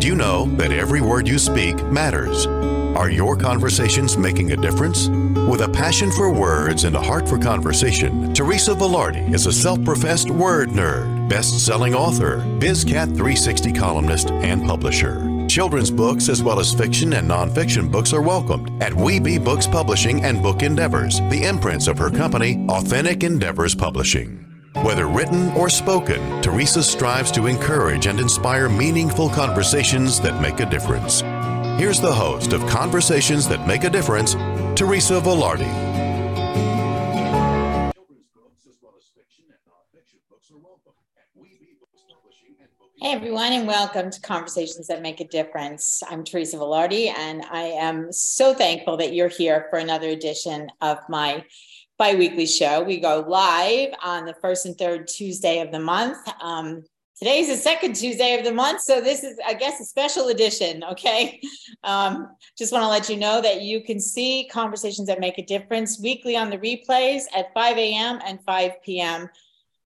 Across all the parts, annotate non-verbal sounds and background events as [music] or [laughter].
Did you know that every word you speak matters? Are your conversations making a difference? With a passion for words and a heart for conversation, Teresa Velarde is a self professed word nerd, best selling author, BizCat 360 columnist, and publisher. Children's books as well as fiction and nonfiction books are welcomed at Weeby Books Publishing and Book Endeavors, the imprints of her company, Authentic Endeavors Publishing. Whether written or spoken, Teresa strives to encourage and inspire meaningful conversations that make a difference. Here's the host of Conversations That Make a Difference, Teresa Velarde. Hey everyone, and welcome to Conversations That Make a Difference. I'm Teresa Velarde, and I am so thankful that you're here for another edition of my bi-weekly show. We go live on the first and third Tuesday of the month. Um, today's the second Tuesday of the month, so this is, I guess, a special edition. Okay, um, just want to let you know that you can see conversations that make a difference weekly on the replays at 5 a.m. and 5 p.m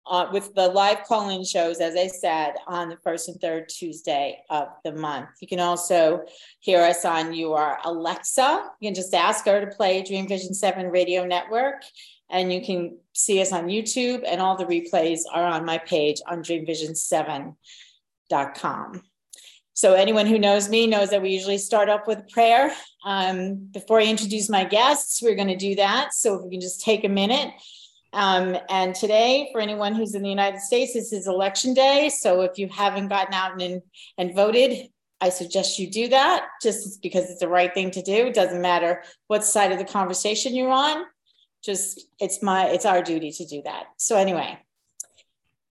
uh, with the live call-in shows, as I said, on the first and third Tuesday of the month. You can also hear us on your Alexa. You can just ask her to play Dream Vision 7 radio network, and you can see us on YouTube, and all the replays are on my page on dreamvision7.com. So anyone who knows me knows that we usually start up with prayer. Um, before I introduce my guests, we're going to do that. So if we can just take a minute um, and today, for anyone who's in the United States, this is election day. So if you haven't gotten out and, and voted, I suggest you do that just because it's the right thing to do. It doesn't matter what side of the conversation you're on. Just it's my it's our duty to do that. So anyway,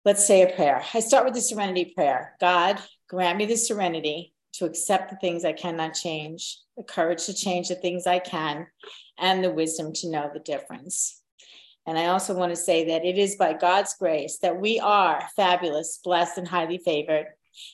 let's say a prayer. I start with the serenity prayer. God, grant me the serenity to accept the things I cannot change, the courage to change the things I can, and the wisdom to know the difference. And I also want to say that it is by God's grace that we are fabulous, blessed, and highly favored,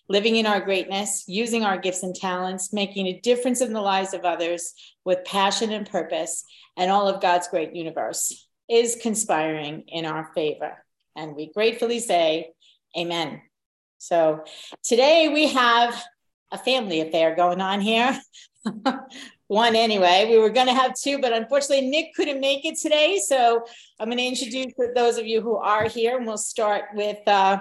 living in our greatness, using our gifts and talents, making a difference in the lives of others with passion and purpose, and all of God's great universe is conspiring in our favor. And we gratefully say, Amen. So today we have a family affair going on here. [laughs] one anyway. We were going to have two, but unfortunately, Nick couldn't make it today. So I'm going to introduce those of you who are here, and we'll start with uh,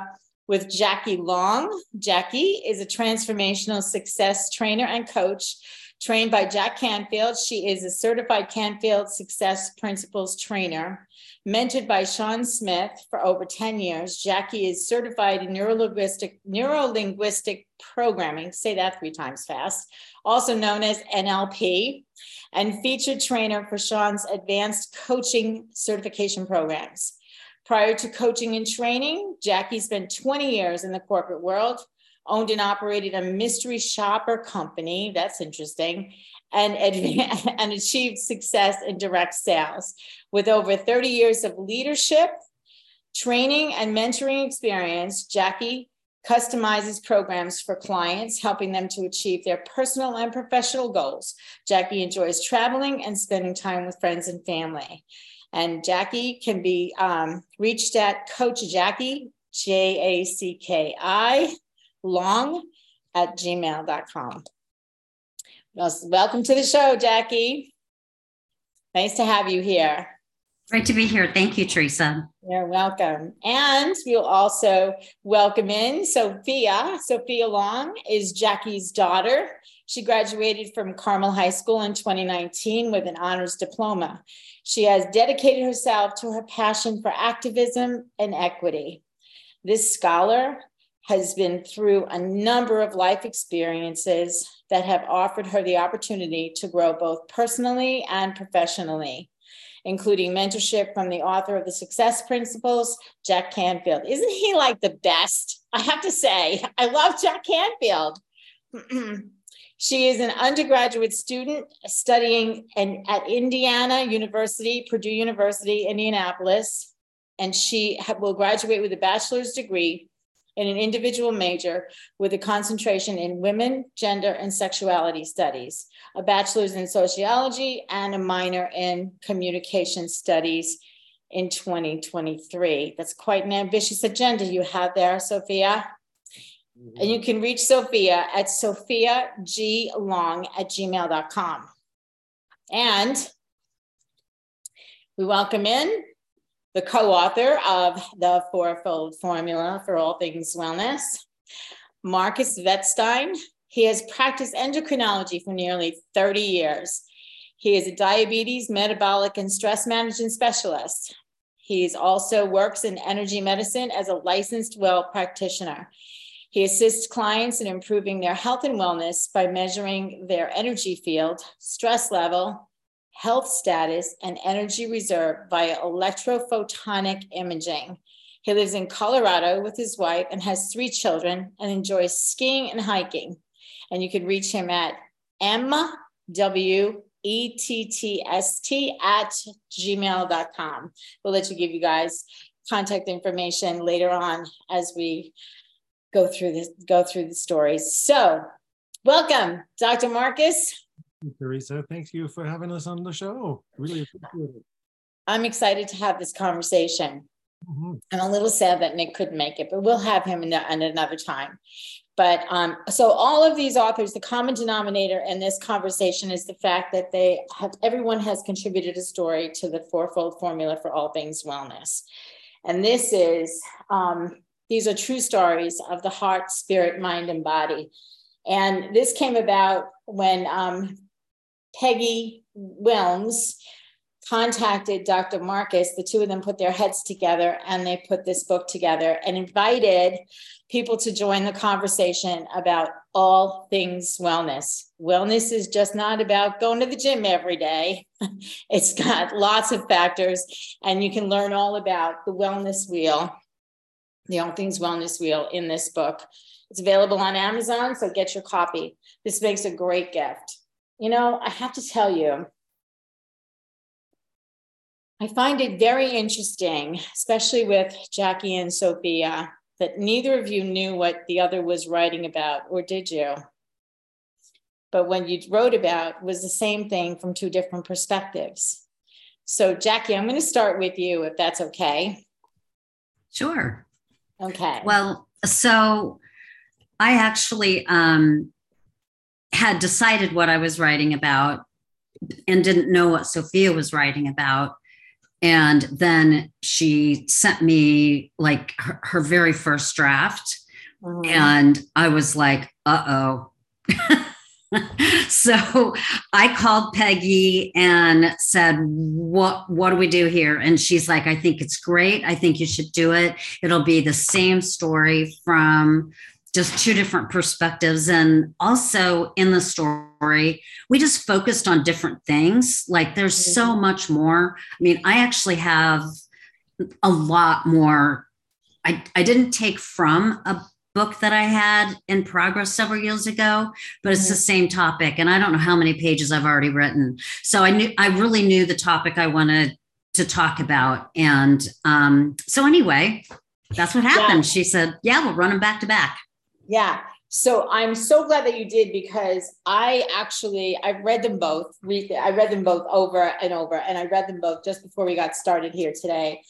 with Jackie Long. Jackie is a transformational success trainer and coach. Trained by Jack Canfield. She is a certified Canfield Success Principles trainer mentored by Sean Smith for over 10 years. Jackie is certified in neurolinguistic, neurolinguistic programming, say that three times fast, also known as NLP, and featured trainer for Sean's advanced coaching certification programs. Prior to coaching and training, Jackie spent 20 years in the corporate world, owned and operated a mystery shopper company. That's interesting and, [laughs] and achieved success in direct sales. With over 30 years of leadership, training, and mentoring experience, Jackie customizes programs for clients, helping them to achieve their personal and professional goals. Jackie enjoys traveling and spending time with friends and family. And Jackie can be um, reached at Coach Jackie, J A C K I, long at gmail.com. Welcome to the show, Jackie. Nice to have you here. Great to be here. Thank you, Teresa. You're welcome. And we'll also welcome in Sophia. Sophia Long is Jackie's daughter. She graduated from Carmel High School in 2019 with an honors diploma. She has dedicated herself to her passion for activism and equity. This scholar has been through a number of life experiences that have offered her the opportunity to grow both personally and professionally, including mentorship from the author of The Success Principles, Jack Canfield. Isn't he like the best? I have to say, I love Jack Canfield. [clears throat] she is an undergraduate student studying in, at Indiana University, Purdue University, Indianapolis, and she will graduate with a bachelor's degree in an individual major with a concentration in women, gender, and sexuality studies, a bachelor's in sociology, and a minor in communication studies in 2023. That's quite an ambitious agenda you have there, Sophia. Mm-hmm. And you can reach Sophia at sophiaglong at gmail.com. And we welcome in the co author of The Fourfold Formula for All Things Wellness, Marcus Wettstein. He has practiced endocrinology for nearly 30 years. He is a diabetes, metabolic, and stress management specialist. He also works in energy medicine as a licensed well practitioner. He assists clients in improving their health and wellness by measuring their energy field, stress level, health status, and energy reserve via electrophotonic imaging. He lives in Colorado with his wife and has three children and enjoys skiing and hiking. And you can reach him at MW E-T-T-S-T at gmail.com. We'll let you give you guys contact information later on as we go through this, go through the stories. So welcome, Dr. Marcus. Teresa, thank you for having us on the show. Really appreciate it. I'm excited to have this conversation. Mm-hmm. I'm a little sad that Nick couldn't make it, but we'll have him in, in another time. But um, so all of these authors, the common denominator in this conversation is the fact that they have everyone has contributed a story to the fourfold formula for all things wellness. And this is um, these are true stories of the heart, spirit, mind, and body. And this came about when um, Peggy Wilms contacted Dr. Marcus. The two of them put their heads together and they put this book together and invited people to join the conversation about all things wellness. Wellness is just not about going to the gym every day, [laughs] it's got lots of factors, and you can learn all about the wellness wheel, the All Things Wellness Wheel in this book. It's available on Amazon, so get your copy. This makes a great gift. You know, I have to tell you, I find it very interesting, especially with Jackie and Sophia, that neither of you knew what the other was writing about, or did you? But when you wrote about was the same thing from two different perspectives. So, Jackie, I'm going to start with you, if that's okay. Sure. Okay. Well, so I actually um, had decided what I was writing about and didn't know what Sophia was writing about. And then she sent me like her, her very first draft. Mm-hmm. and i was like uh-oh. [laughs] So i called peggy and said what what do we do here? And she's like i think it's great. I think you should do it. It'll be the same story from just two different perspectives. And also in the story, we just focused on different things. Like there's mm-hmm. so much more. I mean, I actually have a lot more. I, I didn't take from a book that I had in progress several years ago, but it's mm-hmm. the same topic. And I don't know how many pages I've already written. So I knew I really knew the topic I wanted to talk about. And um, so anyway, that's what happened. Yeah. She said, Yeah, we'll run them back to back. Yeah. So I'm so glad that you did because I actually I've read them both. I read them both over and over, and I read them both just before we got started here today,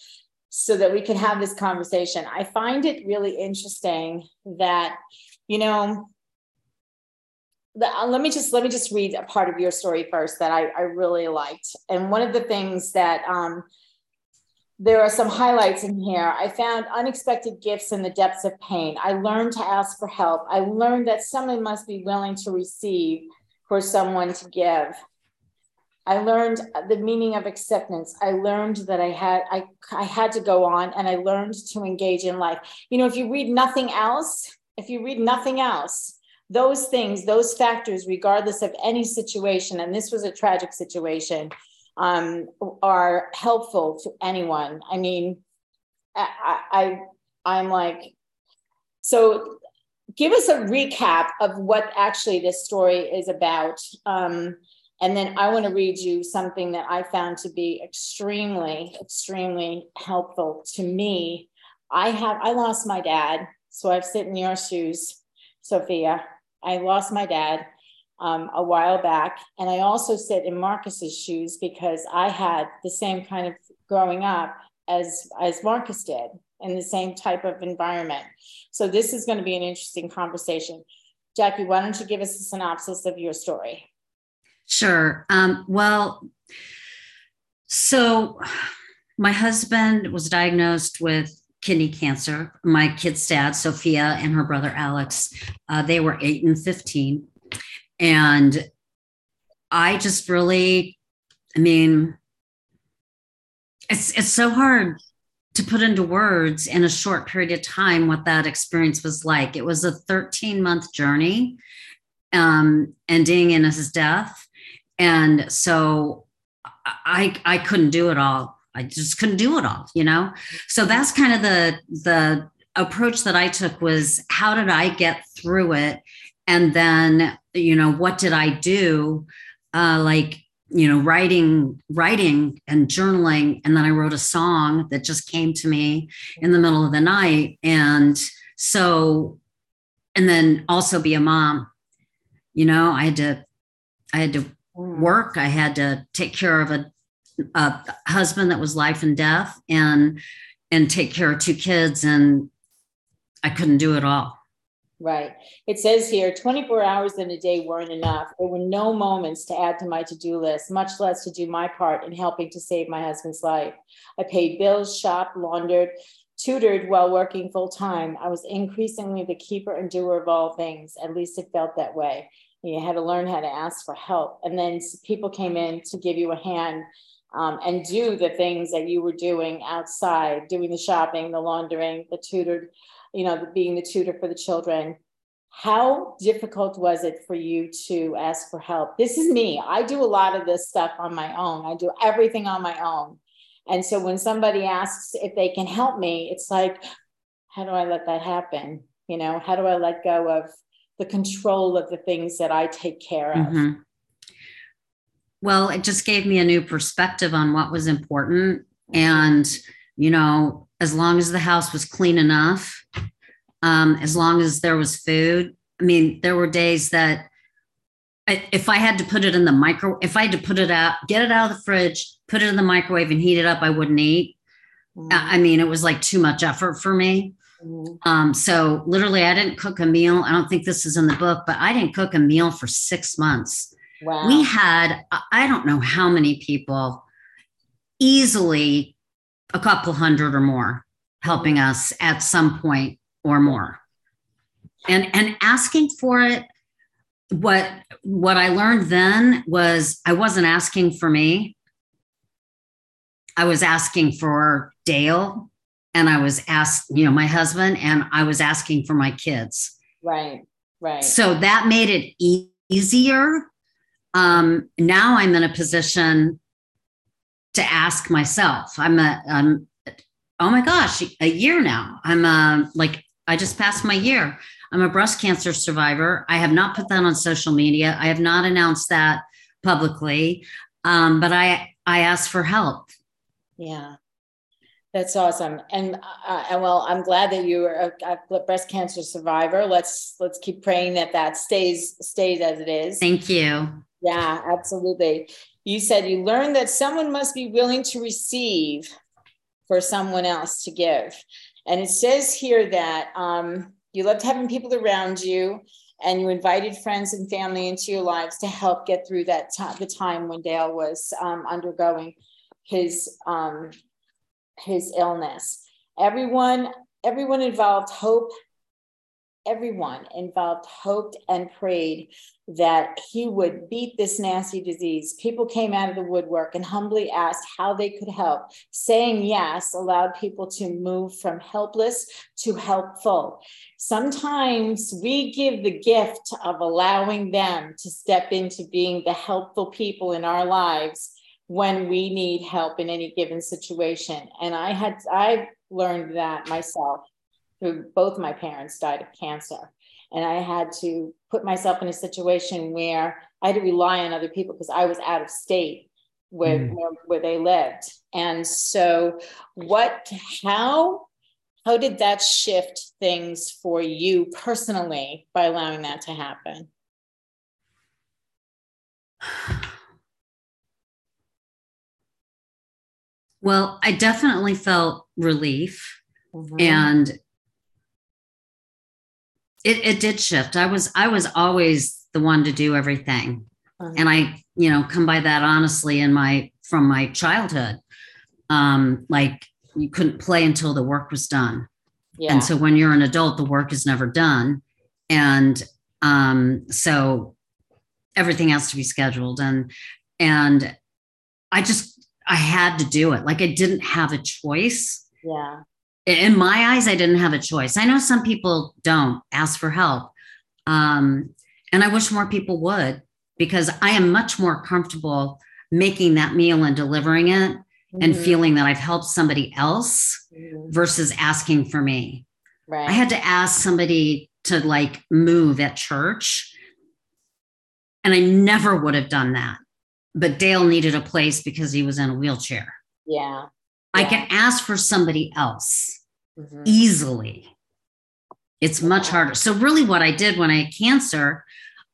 so that we could have this conversation. I find it really interesting that you know. Uh, let me just let me just read a part of your story first that I, I really liked, and one of the things that um, there are some highlights in here. I found unexpected gifts in the depths of pain. I learned to ask for help. I learned that someone must be willing to receive for someone to give. I learned the meaning of acceptance. I learned that I had I, I had to go on and I learned to engage in life. You know, if you read nothing else, if you read nothing else, those things, those factors, regardless of any situation, and this was a tragic situation, um, are helpful to anyone. I mean, I, I I'm like, so give us a recap of what actually this story is about. Um, and then I want to read you something that I found to be extremely, extremely helpful to me. I have I lost my dad, so I've sit in your shoes, Sophia. I lost my dad um, a while back. And I also sit in Marcus's shoes because I had the same kind of growing up as as Marcus did. in the same type of environment. So this is going to be an interesting conversation. Jackie, why don't you give us a synopsis of your story? Sure. Um, well, so my husband was diagnosed with kidney cancer. My kid's dad, Sophia, and her brother Alex, uh, they were eight and 15. And I just really, I mean, it's it's so hard to put into words in a short period of time what that experience was like. It was a 13 month journey, um, ending in his death, and so I I couldn't do it all. I just couldn't do it all, you know. So that's kind of the the approach that I took was how did I get through it, and then you know what did I do, uh, like you know writing writing and journaling and then i wrote a song that just came to me in the middle of the night. And so and then also be a mom you know i had to i had to work. I had to take care of a, a husband that was life and death and and take care of two kids and i couldn't do it all Right. It says here 24 hours in a day weren't enough. There were no moments to add to my to do list, much less to do my part in helping to save my husband's life. I paid bills, shopped, laundered, tutored while working full time. I was increasingly the keeper and doer of all things. At least it felt that way. You had to learn how to ask for help. And then people came in to give you a hand um, and do the things that you were doing outside, doing the shopping, the laundering, the tutored you know, being the tutor for the children. How difficult was it for you to ask for help? This is me. I do a lot of this stuff on my own. I do everything on my own. And so when somebody asks if they can help me, it's like, how do I let that happen? You know, how do I let go of the control of the things that I take care of? Mm-hmm. Well, it just gave me a new perspective on what was important. And, you know, as long as the house was clean enough, um, as long as there was food. I mean, there were days that I, if I had to put it in the micro, if I had to put it out, get it out of the fridge, put it in the microwave and heat it up, I wouldn't eat. Mm-hmm. I mean, it was like too much effort for me. Mm-hmm. Um, so literally, I didn't cook a meal. I don't think this is in the book, but I didn't cook a meal for six months. Wow. We had, I don't know how many people, easily a couple hundred or more helping us at some point or more. And and asking for it what what i learned then was i wasn't asking for me. I was asking for dale and i was asked you know my husband and i was asking for my kids. Right right. So that made it easier. Um now i'm in a position to ask myself. I'm a, um, oh my gosh, a year now. I'm a, uh, like, I just passed my year. I'm a breast cancer survivor. I have not put that on social media. I have not announced that publicly, um, but I I asked for help. Yeah, that's awesome. And uh, uh well, I'm glad that you are a, a, breast cancer survivor. Let's let's keep praying that that stays stays as it is. Thank you. Yeah, absolutely you said you learned that someone must be willing to receive for someone else to give. And it says here that um, you loved having people around you and you invited friends and family into your lives to help get through that time, the time when Dale was um, undergoing his um, his illness. Everyone, everyone involved hope everyone involved hoped and prayed that he would beat this nasty disease. People came out of the woodwork and humbly asked how they could help. Saying yes allowed people to move from helpless to helpful. Sometimes we give the gift of allowing them to step into being the helpful people in our lives when we need help in any given situation. And I had I learned that myself who both my parents died of cancer. And I had to put myself in a situation where I had to rely on other people because I was out of state where, mm. where, where they lived. And so what how how did that shift things for you personally by allowing that to happen? [sighs] Well, I definitely felt relief mm-hmm. and it, it did shift. I was i was always the one to do everything. Mm-hmm. and i you know come by that honestly in my from my childhood um like you couldn't play until the work was done. Yeah. and so when you're an adult the work is never done. And um so everything has to be scheduled. And and i just i had to do it. Like i didn't have a choice. Yeah in my eyes i didn't have a choice i know some people don't ask for help um and i wish more people would because i am much more comfortable making that meal and delivering it mm-hmm. and feeling that i've helped somebody else mm-hmm. versus asking for me right i had to ask somebody to like move at church and I never would have done that. But Dale needed a place because he was in a wheelchair. Yeah. I can ask for somebody else mm-hmm. easily. It's much harder. So, really, what I did when I had cancer,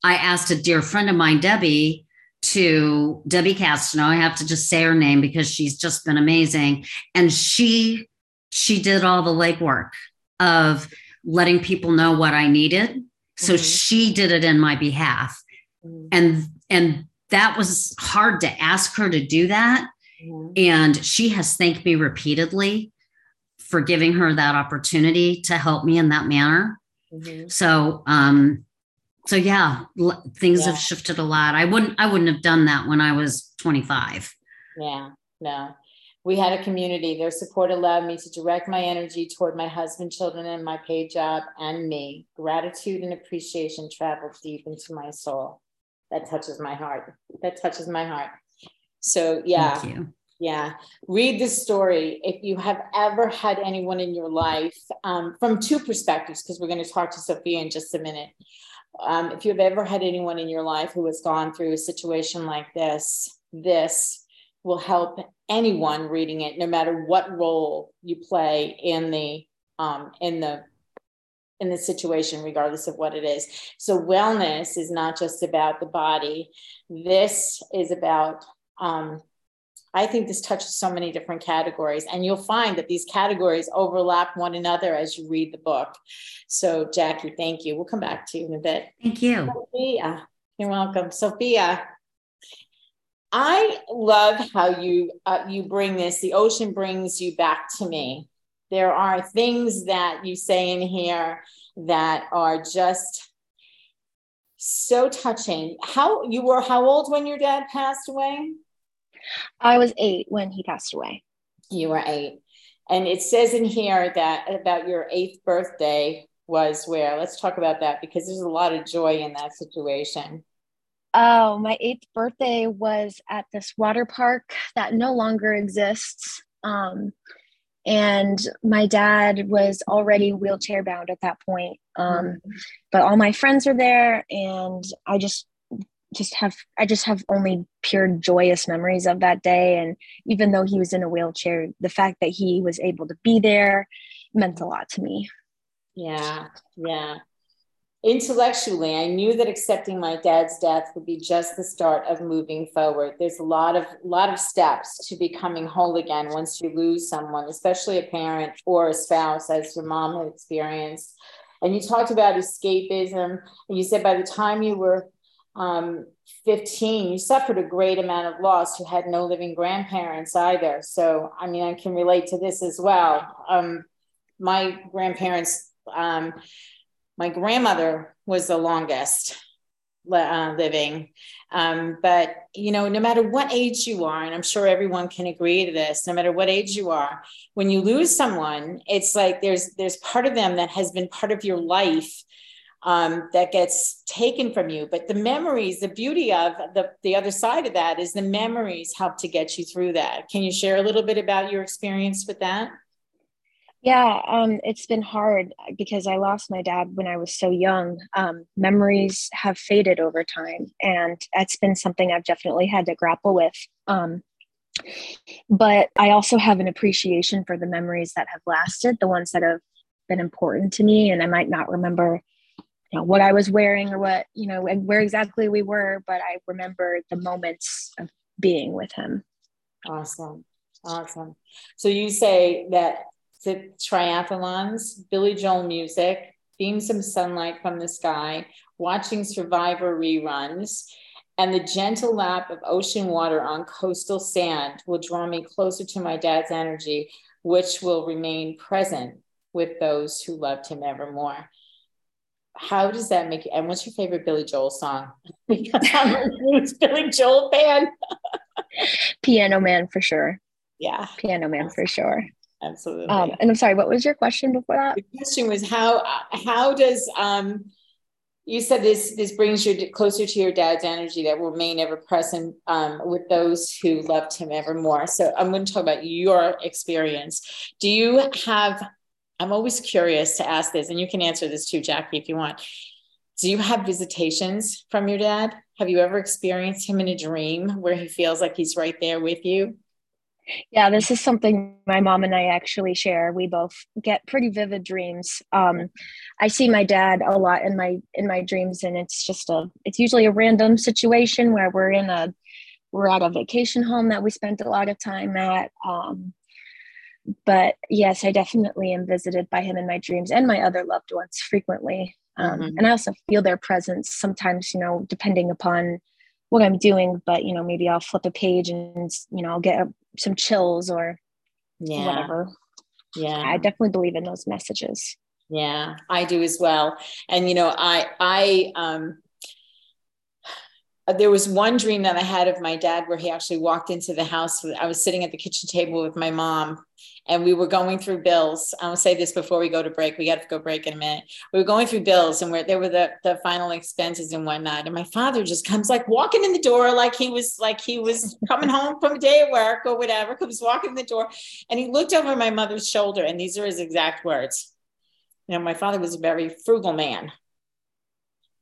I asked a dear friend of mine, Debbie, to Debbie Castano. I have to just say her name because she's just been amazing. And she she did all the legwork of letting people know what I needed. So mm-hmm. she did it in my behalf. Mm-hmm. And and that was hard to ask her to do that. Mm-hmm. And she has thanked me repeatedly for giving her that opportunity to help me in that manner. Mm-hmm. So um so yeah, l- things yeah. have shifted a lot. I wouldn't I wouldn't have done that when I was 25. Yeah. No we had a community. Their support allowed me to direct my energy toward my husband, children, and my paid job and me. Gratitude and appreciation traveled deep into my soul that touches my heart. That touches my heart. So yeah. Yeah. Read this story. If you have ever had anyone in your life um, from two perspectives, because we're going to talk to Sophia in just a minute. Um, if you've ever had anyone in your life who has gone through a situation like this, this will help anyone reading it, no matter what role you play in the um, in the in the situation, regardless of what it is. So, wellness is not just about the body. This is about, um, I think this touches so many different categories, and you'll find that these categories overlap one another as you read the book. So, Jackie, thank you. We'll come back to you in a bit. Thank you. Sophia, you're welcome. Sophia, I love how you uh, you bring this. The ocean brings you back to me there are things that you say in here that are just so touching. How you were how old when your dad passed away? I was eight when he passed away. You were eight. And it says in here that about your eighth birthday was where? Let's talk about that because there's a lot of joy in that situation. Oh, my eighth birthday was at this water park that no longer exists. Um, and my dad was already wheelchair bound at that point um, mm-hmm. but all my friends are there and i just just have i just have only pure joyous memories of that day and even though he was in a wheelchair the fact that he was able to be there meant a lot to me yeah yeah intellectually, I knew that accepting my dad's death would be just the start of moving forward. There's a lot of lot of steps to becoming whole again once you lose someone, especially a parent or a spouse, as your mom had experienced. And you talked about escapism, and you said by the time you were um, 15, you suffered a great amount of loss. You had no living grandparents either. So, I mean, I can relate to this as well. Um, my grandparents um, my grandmother was the longest uh, living. Um, but, you know, no matter what age you are, and I'm sure everyone can agree to this, no matter what age you are, when you lose someone, it's like there's there's part of them that has been part of your life um, that gets taken from you. But the memories, the beauty of the, the other side of that is the memories help to get you through that. Can you share a little bit about your experience with that? Yeah, um, it's been hard because I lost my dad when I was so young. Um, memories have faded over time, and that's been something I've definitely had to grapple with. Um, but I also have an appreciation for the memories that have lasted, the ones that have been important to me, and I might not remember know, what I was wearing or what, you know, and where exactly we were, but I remember the moments of being with him. Awesome. Awesome. So you say that the triathlons, Billy Joel music, beams of sunlight from the sky, watching Survivor reruns, and the gentle lap of ocean water on coastal sand will draw me closer to my dad's energy, which will remain present with those who loved him evermore. How does that make you? And what's your favorite Billy Joel song? [laughs] because I'm a huge Billy Joel fan. [laughs] Piano Man for sure. Yeah. Piano Man for sure. Absolutely. Um, and I'm sorry, what was your question before that? The question was how how does um you said this this brings you closer to your dad's energy that will remain ever present um, with those who loved him evermore. So I'm going to talk about your experience. Do you have? I'm always curious to ask this, and you can answer this too, Jackie, if you want. Do you have visitations from your dad? Have you ever experienced him in a dream where he feels like he's right there with you? Yeah, this is something my mom and I actually share. We both get pretty vivid dreams. Um, I see my dad a lot in my in my dreams, and it's just a it's usually a random situation where we're in a we're at a vacation home that we spent a lot of time at. Um, but yes, I definitely am visited by him in my dreams and my other loved ones frequently. Um, mm-hmm. And I also feel their presence sometimes, you know, depending upon what I'm doing. But you know, maybe I'll flip a page and you know I'll get some chills or yeah. whatever. Yeah. I definitely believe in those messages. Yeah, I do as well. And you know, I I um there was one dream that I had of my dad where he actually walked into the house. I was sitting at the kitchen table with my mom and we were going through bills. I'll say this before we go to break. We got to go break in a minute. We were going through bills and where there were the, the final expenses and whatnot. And my father just comes like walking in the door like he was like he was coming home from a day of work or whatever. Comes walking in the door and he looked over my mother's shoulder and these are his exact words. You know, my father was a very frugal man.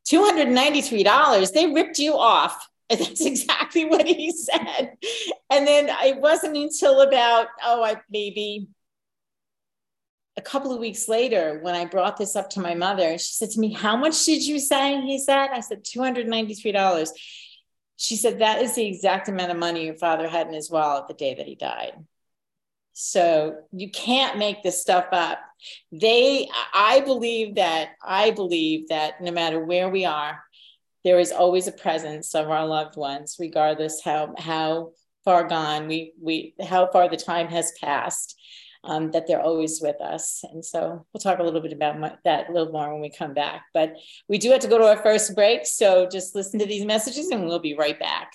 $293, they ripped you off and [laughs] that's exactly what he said. And then it wasn't until about, oh, I maybe a couple of weeks later when I brought this up to my mother, she said to me, How much did you say? He said, I said, $293. She said, That is the exact amount of money your father had in his wallet the day that he died. So you can't make this stuff up. They, I believe that, I believe that no matter where we are, there is always a presence of our loved ones, regardless how how far gone we we how far the time has passed. Um, that they're always with us. And so we'll talk a little bit about my, that a little more when we come back. But we do have to go to our first break. So just listen to these messages and we'll be right back.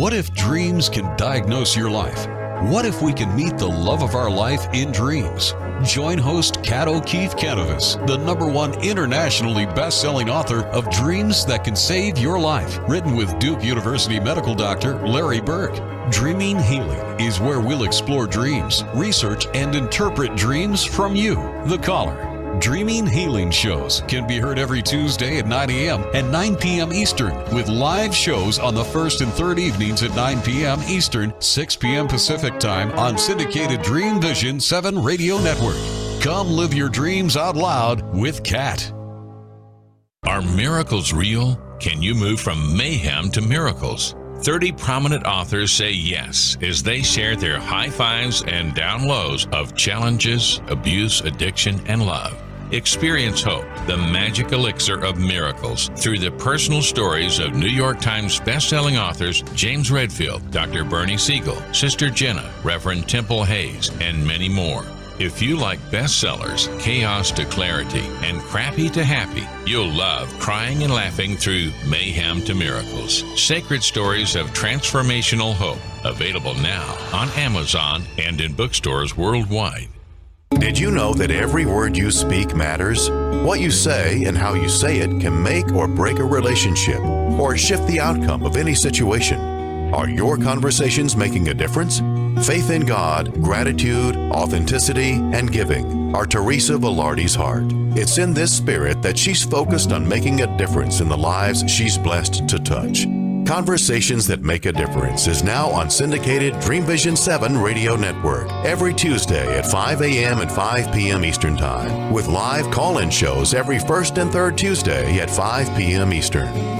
What if dreams can diagnose your life? What if we can meet the love of our life in dreams? Join host Kat O'Keefe Kanavos, the number one internationally best-selling author of Dreams That Can Save Your Life, written with Duke University medical doctor Larry Burk. Dreaming Healing is where we'll explore dreams, research, and interpret dreams from you, the caller. Dreaming Healing shows can be heard every Tuesday at 9 a.m. and 9 p.m. Eastern, with live shows on the first and third evenings at 9 p.m. Eastern, 6 p.m. Pacific Time on syndicated Dream Vision 7 Radio Network. Come live your dreams out loud with Kat. Are miracles real? Can you move from mayhem to miracles? 30 prominent authors say yes as they share their high fives and down lows of challenges, abuse, addiction, and love. Experience hope, the magic elixir of miracles, through the personal stories of New York Times bestselling authors James Redfield, Dr. Bernie Siegel, Sister Jenna, Reverend Temple Hayes, and many more. If you like bestsellers, chaos to clarity, and crappy to happy, you'll love crying and laughing through mayhem to miracles. Sacred stories of transformational hope. Available now on Amazon and in bookstores worldwide. Did you know that every word you speak matters? What you say and how you say it can make or break a relationship or shift the outcome of any situation. Are your conversations making a difference? Faith in God, gratitude, authenticity, and giving are Teresa Velarde's heart. It's in this spirit that she's focused on making a difference in the lives she's blessed to touch. Conversations that Make a Difference is now on syndicated Dream Vision 7 radio network every Tuesday at 5 a.m. and 5 p.m. Eastern Time, with live call in shows every first and third Tuesday at 5 p.m. Eastern.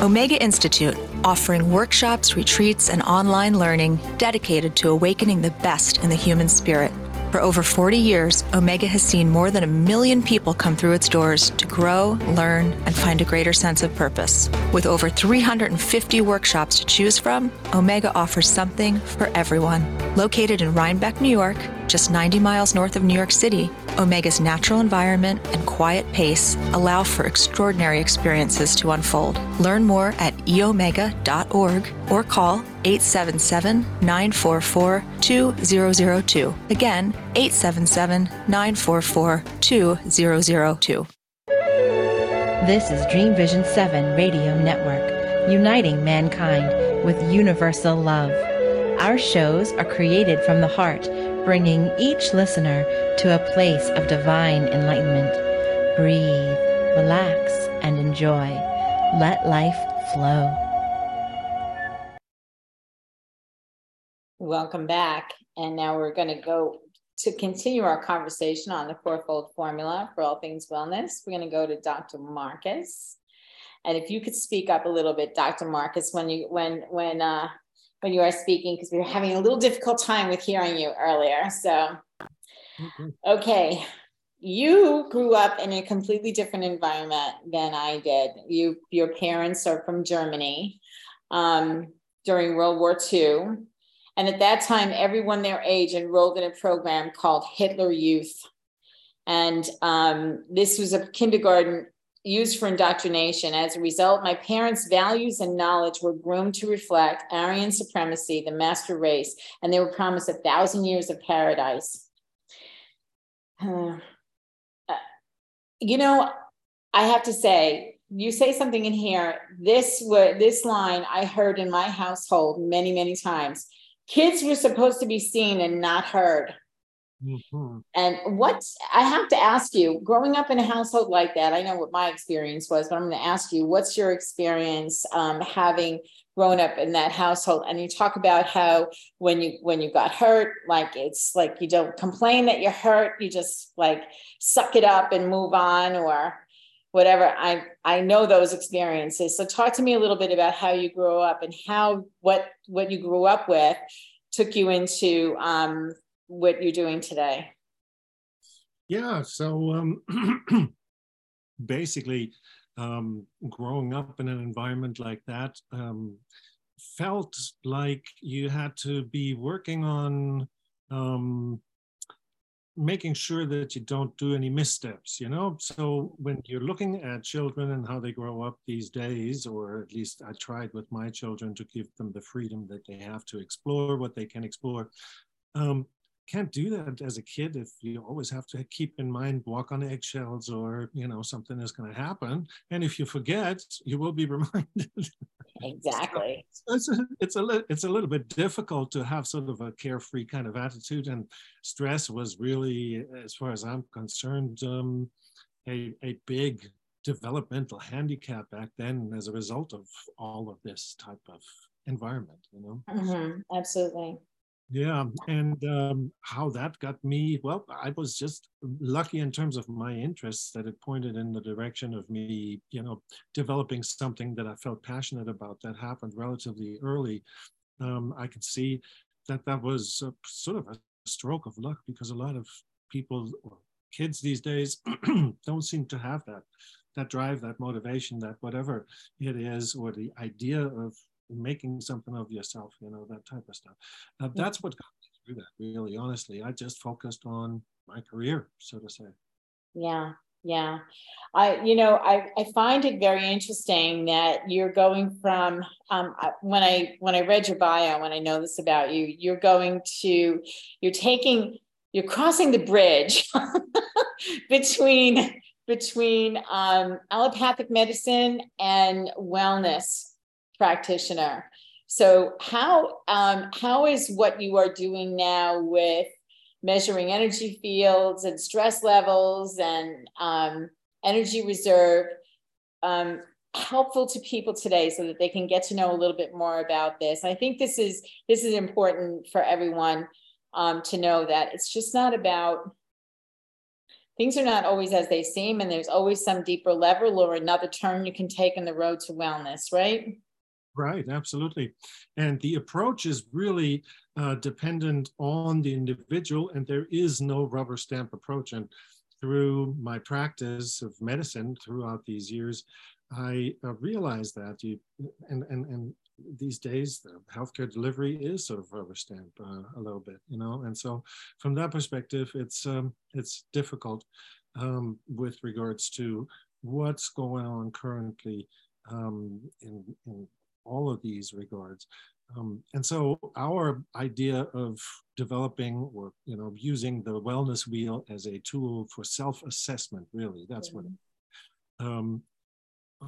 Omega Institute, offering workshops, retreats, and online learning dedicated to awakening the best in the human spirit. For over 40 years, Omega has seen more than a million people come through its doors to grow, learn, and find a greater sense of purpose. With over 350 workshops to choose from, Omega offers something for everyone. Located in Rhinebeck, New York, just 90 miles north of New York City, Omega's natural environment and quiet pace allow for extraordinary experiences to unfold. Learn more at eomega.org or call 877 944 2002. Again, 877 944 2002. This is Dream Vision 7 Radio Network, uniting mankind with universal love. Our shows are created from the heart, bringing each listener to a place of divine enlightenment. Breathe, relax, and enjoy. Let life flow. Welcome back. And now we're going to go to continue our conversation on the fourfold formula for all things wellness. We're going to go to Dr. Marcus. And if you could speak up a little bit, Dr. Marcus, when you when when uh when you are speaking, because we were having a little difficult time with hearing you earlier. So okay. You grew up in a completely different environment than I did. You your parents are from Germany um, during World War II and at that time, everyone their age enrolled in a program called Hitler Youth. And um, this was a kindergarten used for indoctrination. As a result, my parents' values and knowledge were groomed to reflect Aryan supremacy, the master race, and they were promised a thousand years of paradise. [sighs] Uh, you know, I have to say, you say something in here. This this line I heard in my household many, many times kids were supposed to be seen and not heard. Mm-hmm. And what I have to ask you, growing up in a household like that, I know what my experience was, but I'm going to ask you, what's your experience um, having grown up in that household? And you talk about how when you when you got hurt, like it's like you don't complain that you're hurt, you just like suck it up and move on, or whatever i i know those experiences so talk to me a little bit about how you grew up and how what what you grew up with took you into um, what you're doing today yeah so um, [clears throat] basically um, growing up in an environment like that um, felt like you had to be working on um, making sure that you don't do any missteps, you know? So when you're looking at children and how they grow up these days, or at least I tried with my children to give them the freedom that they have to explore what they can explore. Um, can't do that as a kid if you always have to keep in mind walk on eggshells or you know something is going to happen. And if you forget you will be [laughs] reminded. Exactly. So it's a, it's a it's a little bit difficult to have sort of a carefree kind of attitude. And stress was really as far as i'm concerned um, a, a big developmental handicap back then as a result of all of this type of environment you know? Mm-hmm. absolutely yeah, and um, how that got me, well, I was just lucky in terms of my interests that it pointed in the direction of me, you know, developing something that I felt passionate about that happened relatively early. Um, I could see that that was a, sort of a stroke of luck because a lot of people, kids these days, [clears throat] don't seem to have that that drive, that motivation, that whatever it is, or the idea of making something of yourself, you know, that type of stuff. Uh, that's what got me through that, really, honestly. I just focused on my career, so to say. Yeah, yeah. I, you know, I, I find it very interesting that you're going from um, when I when I read your bio, when I know this about you, you're going to you're taking you're crossing the bridge [laughs] between between um, allopathic medicine and wellness practitioner. So how um, how is what you are doing now with measuring energy fields and stress levels and um, energy reserve? um, helpful to people today so that they can get to know a little bit more about this. I think this is this is important for everyone um, to know that it's just not about things are not always as they seem, and there's always some deeper level or another turn you can take in the road to wellness, right? Right, absolutely. And the approach is really uh, dependent on the individual, and there is no rubber stamp approach. And through my practice of medicine throughout these years, I uh, realized that you and, and and these days the healthcare delivery is sort of rubber stamp uh, a little bit, you know. And so from that perspective, it's um, it's difficult um, with regards to what's going on currently um, in in all of these regards. Um, and so our idea of developing or you know using the wellness wheel as a tool for self-assessment, really, that's mm-hmm. what. Um,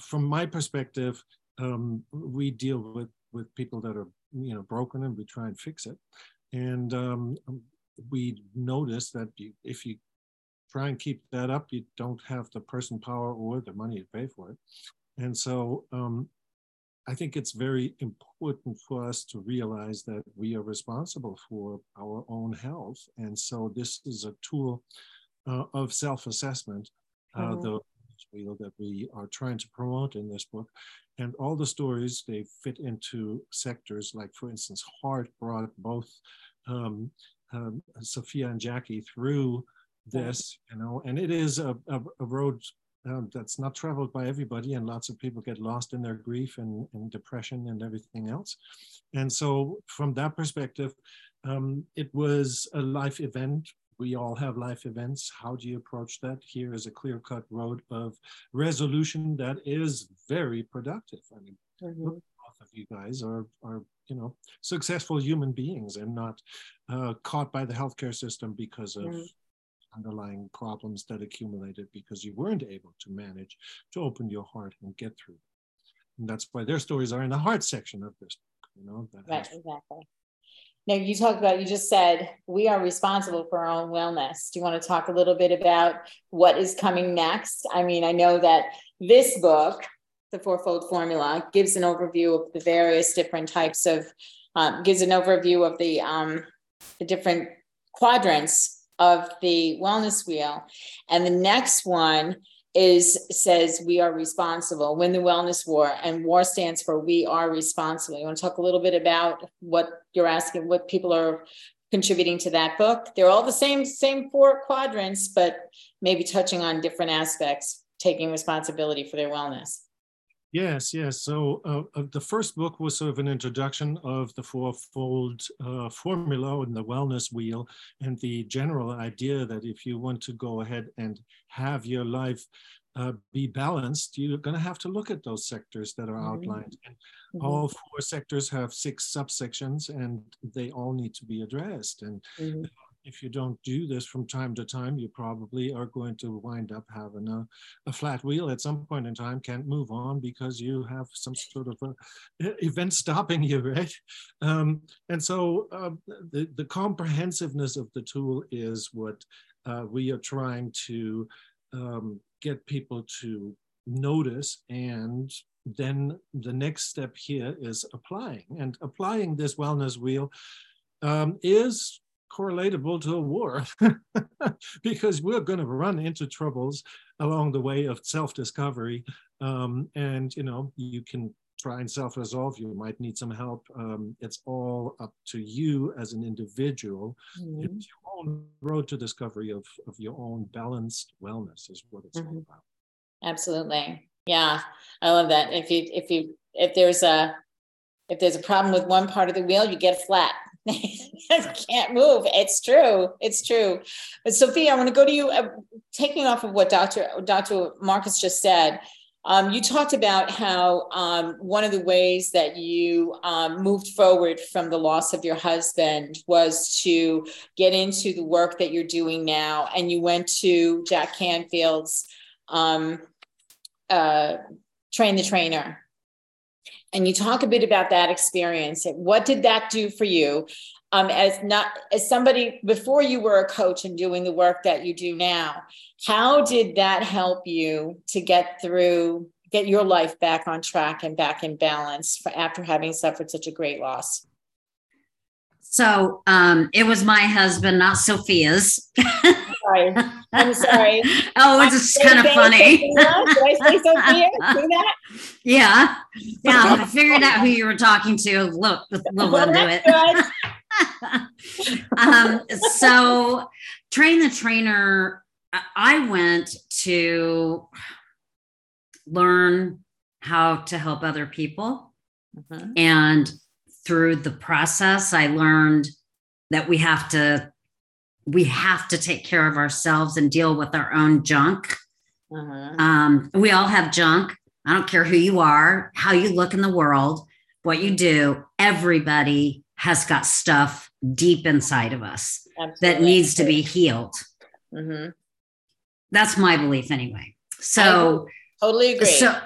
from my perspective, um, we deal with with people that are you know broken, and we try and fix it. And um, we notice that you, if you try and keep that up, you don't have the person power or the money to pay for it. And so um, I think it's very important for us to realize that we are responsible for our own health. And so this is a tool uh, of self assessment, uh, mm-hmm. the wheel that we are trying to promote in this book. And all the stories, they fit into sectors like, for instance, Heart brought both um, um, Sophia and Jackie through this, you know, and it is a, a, a road um, that's not traveled by everybody, and lots of people get lost in their grief and, and depression and everything else. And so, from that perspective, um, it was a life event. We all have life events. How do you approach that? Here is a clear cut road of resolution that is very productive. I mean, mm-hmm. both of you guys are, are you know, successful human beings and not uh, caught by the healthcare system because of. Mm-hmm underlying problems that accumulated because you weren't able to manage to open your heart and get through. And that's why their stories are in the heart section of this book, you know. right, has- exactly. Now you talked about you just said we are responsible for our own wellness. Do you want to talk a little bit about what is coming next? I mean, I know that this book, The Fourfold Formula, gives an overview of the various different types of um, gives an overview of the um, the different quadrants of the wellness wheel. And the next one is says we are responsible. Win the wellness war and war stands for we are responsible. You want to talk a little bit about what you're asking what people are contributing to that book? They're all the same same four quadrants but maybe touching on different aspects taking responsibility for their wellness Yes, yes. So uh, uh, the first book was sort of an introduction of the fourfold uh, formula and the wellness wheel, and the general idea that if you want to go ahead and have your life uh, be balanced, you're going to have to look at those sectors that are mm-hmm. outlined. And mm-hmm. all four sectors have six subsections, and they all need to be addressed. And mm-hmm if you don't do this from time to time, you probably are going to wind up having a, a flat wheel at some point in time, can't move on because you have some sort of event stopping you, [laughs] right? Um, and so uh, the, the comprehensiveness of the tool is what uh, we are trying to um, get people to notice and then the next step here is applying and applying this wellness wheel um, is correlatable to a war. [laughs] Because we're going to run into troubles along the way of self-discovery um, and you know you can try and self-resolve you might need some help um, it's all up to you as an individual. Mm-hmm. it's your own road to discovery of, of your own balanced wellness is what it's mm-hmm. all about. Absolutely. Yeah i love that. If you if you if there's a if there's a problem with one part of the wheel you get flat [laughs] can't move. It's true. It's true. But Sophia, I want to go to you. Uh, taking off of what Dr. Dr. Marcus just said, um, you talked about how um, one of the ways that you um, moved forward from the loss of your husband was to get into the work that you're doing now, and you went to Jack Canfield's um, uh, Train the Trainer and you talk a bit about that experience. What did that do for you? Um, as not as somebody before you were a coach and doing the work that you do now, how did that help you to get through get your life back on track and back in balance for, after having suffered such a great loss? So um, it was my husband, not Sophia's. [laughs] sorry. I'm sorry. [laughs] oh, it's just kind of funny. Did I say Sophia? See [laughs] that? Yeah. Yeah. I [laughs] figured out who you were talking to. Look, little into it. um, so, train the trainer. I went to learn how to help other people. Mm-hmm. And through the process, I learned that we have to we have to take care of ourselves and deal with our own junk. Uh-huh. Um, we all have junk. I don't care who you are, how you look in the world, what you do. Everybody has got stuff deep inside of us Absolutely. that needs to be healed. Mm-hmm. That's my belief, anyway. So totally agree. So,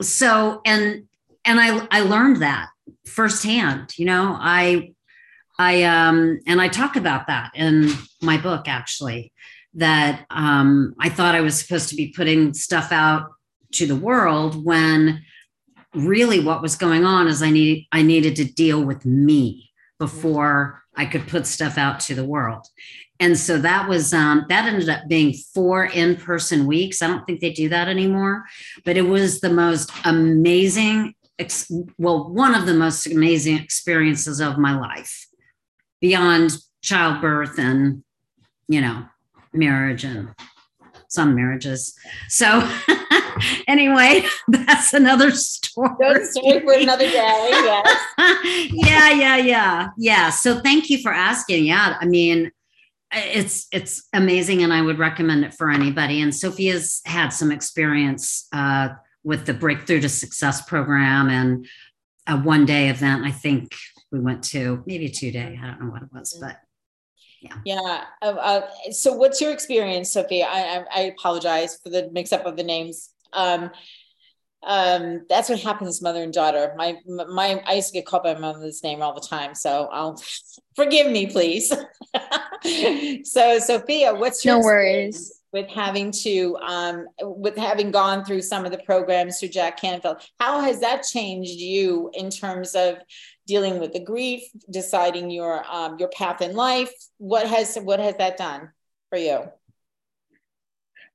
so and and I I learned that firsthand. You know, I I um and I talk about that in my book actually that um I thought I was supposed to be putting stuff out to the world when really what was going on is I need I needed to deal with me before I could put stuff out to the world. And so that was um, that ended up being four in-person weeks. I don't think they do that anymore, but it was the most amazing well, one of the most amazing experiences of my life beyond childbirth and, you know, marriage and some marriages. So, [laughs] anyway, [laughs] that's another story. That's story for another day. Yes. [laughs] yeah, yeah, yeah, yeah. So, thank you for asking. Yeah, I mean, it's it's amazing, and I would recommend it for anybody. And Sophia's had some experience uh, with the Breakthrough to Success program and a one day event. I think we went to maybe a two day. I don't know what it was, but yeah. Yeah. Uh, uh, so, what's your experience, Sophia? I, I, apologize for the mix up of the names. Um, um, that's what happens, mother and daughter. My, my, I used to get called by my mother's name all the time, so I'll [laughs] forgive me, please. [laughs] so, Sophia, what's your no worries with having to um, with having gone through some of the programs through Jack Canfield how has that changed you in terms of dealing with the grief deciding your um, your path in life what has what has that done for you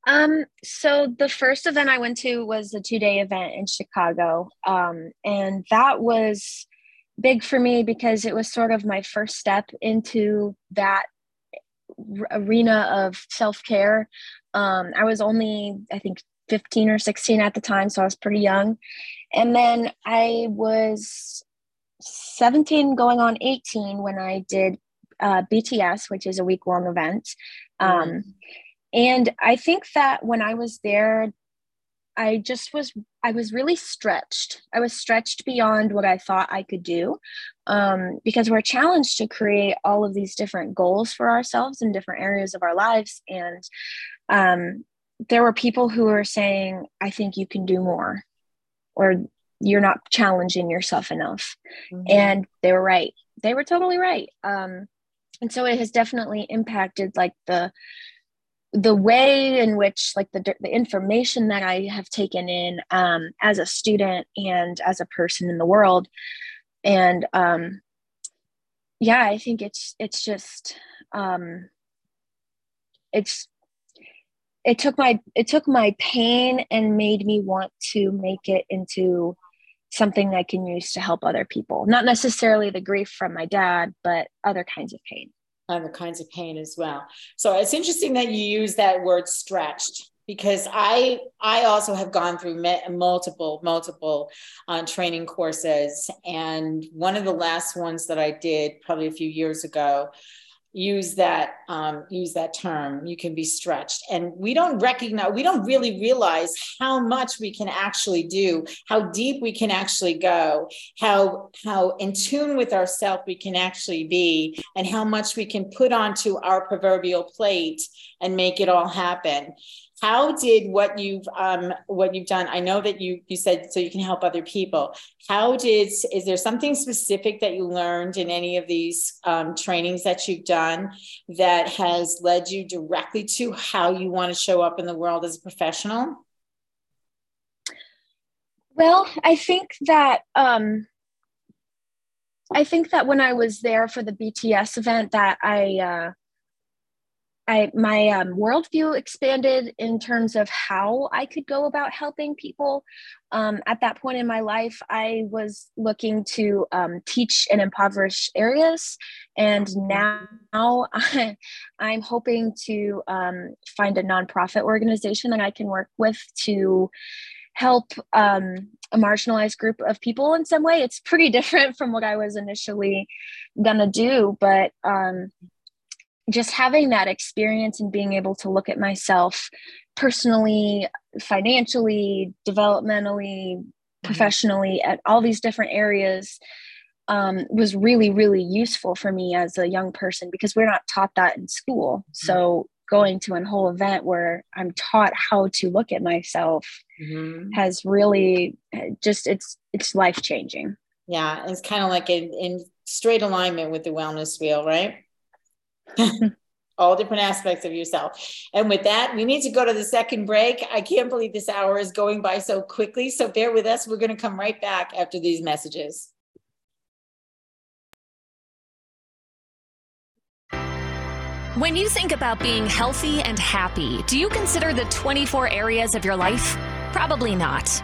um, so the first event I went to was a two day event in Chicago. Um, and that was big for me because it was sort of my first step into that arena of self care. Um, I was only, I think, 15 or 16 at the time, so I was pretty young. And then I was 17 going on 18 when I did uh, BTS, which is a week long event. Um, mm-hmm. And I think that when I was there, I just was I was really stretched. I was stretched beyond what I thought I could do um, because we're challenged to create all of these different goals for ourselves in different areas of our lives. And um, there were people who were saying, "I think you can do more," or "You're not challenging yourself enough," mm-hmm. and they were right. They were totally right. Um, and so it has definitely impacted like the the way in which like the, the information that i have taken in um, as a student and as a person in the world. And um, yeah i think it's it's just um, it's it took my it took my pain and made me want to make it into something i can use to help other people. Not necessarily the grief from my dad but other kinds of pain other kinds of pain as well. So it's interesting that you use that word stretched because I I also have gone through multiple multiple uh, training courses, and one of the last ones that I did probably a few years ago use that um, use that term you can be stretched. And we don't recognize we don't really realize how much we can actually do how deep we can actually go how how in tune with ourselves we can actually be and how much we can put onto our proverbial plate and make it all happen how did what you've um, what you've done i know that you you said so you can help other people. How did is there something specific that you learned in any of these um, trainings that you've done that has led you directly to how you want to show up in the world as a professional? Well, I think that um, I think that when I was there for the BTS event, that I uh, I my um, worldview expanded in terms of how I could go about helping people. Um, at that point in my life, I was looking to um, teach in impoverished areas, and now I, am hoping to um, find a nonprofit organization that I can work with to help um, a marginalized group of people in some way. It's pretty [laughs] different from what I was initially gonna do, but um, just having that experience and being able to look at myself personally, financially, developmentally, mm-hmm. professionally, at all these different areas um, was really, really useful for me as a young person because we're not taught that in school. Mm-hmm. So going to a whole event where I'm taught how to look at myself mm-hmm. has really eh, just it's it's life changing. Yeah, it's kind of like in, in straight alignment with the wellness wheel, right? [laughs] All different aspects of yourself. And with that, we need to go to the second break. I can't believe this hour is going by so quickly. So bear with us. We're going to come right back after these messages. When you think about being healthy and happy, do you consider the 24 areas of your life? Probably not.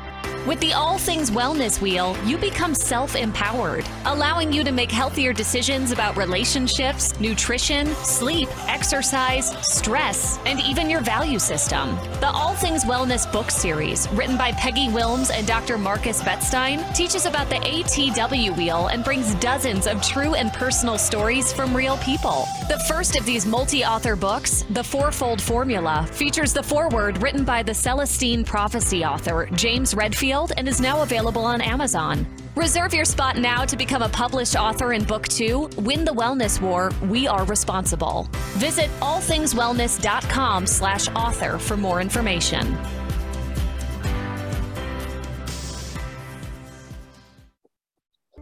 With the All Things Wellness Wheel, you become self empowered, allowing you to make healthier decisions about relationships, nutrition, sleep, exercise, stress, and even your value system. The All Things Wellness book series, written by Peggy Wilms and Dr. Marcus Bettstein, teaches about the ATW wheel and brings dozens of true and personal stories from real people. The first of these multi author books, The Fourfold Formula, features the foreword written by the Celestine Prophecy author, James Redfield and is now available on Amazon. Reserve your spot now to become a published author in Book 2, Win the Wellness War, We Are Responsible. Visit allthingswellness.com slash author for more information.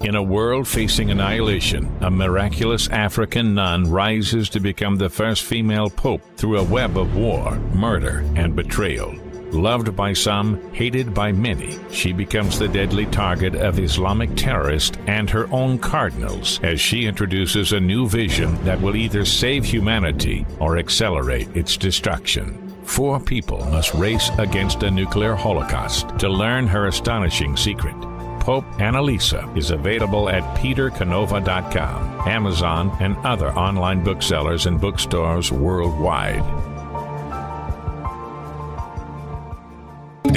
In a world facing annihilation, a miraculous African nun rises to become the first female pope through a web of war, murder, and betrayal. Loved by some, hated by many, she becomes the deadly target of Islamic terrorists and her own cardinals as she introduces a new vision that will either save humanity or accelerate its destruction. Four people must race against a nuclear holocaust to learn her astonishing secret. Pope Annalisa is available at petercanova.com, Amazon, and other online booksellers and bookstores worldwide.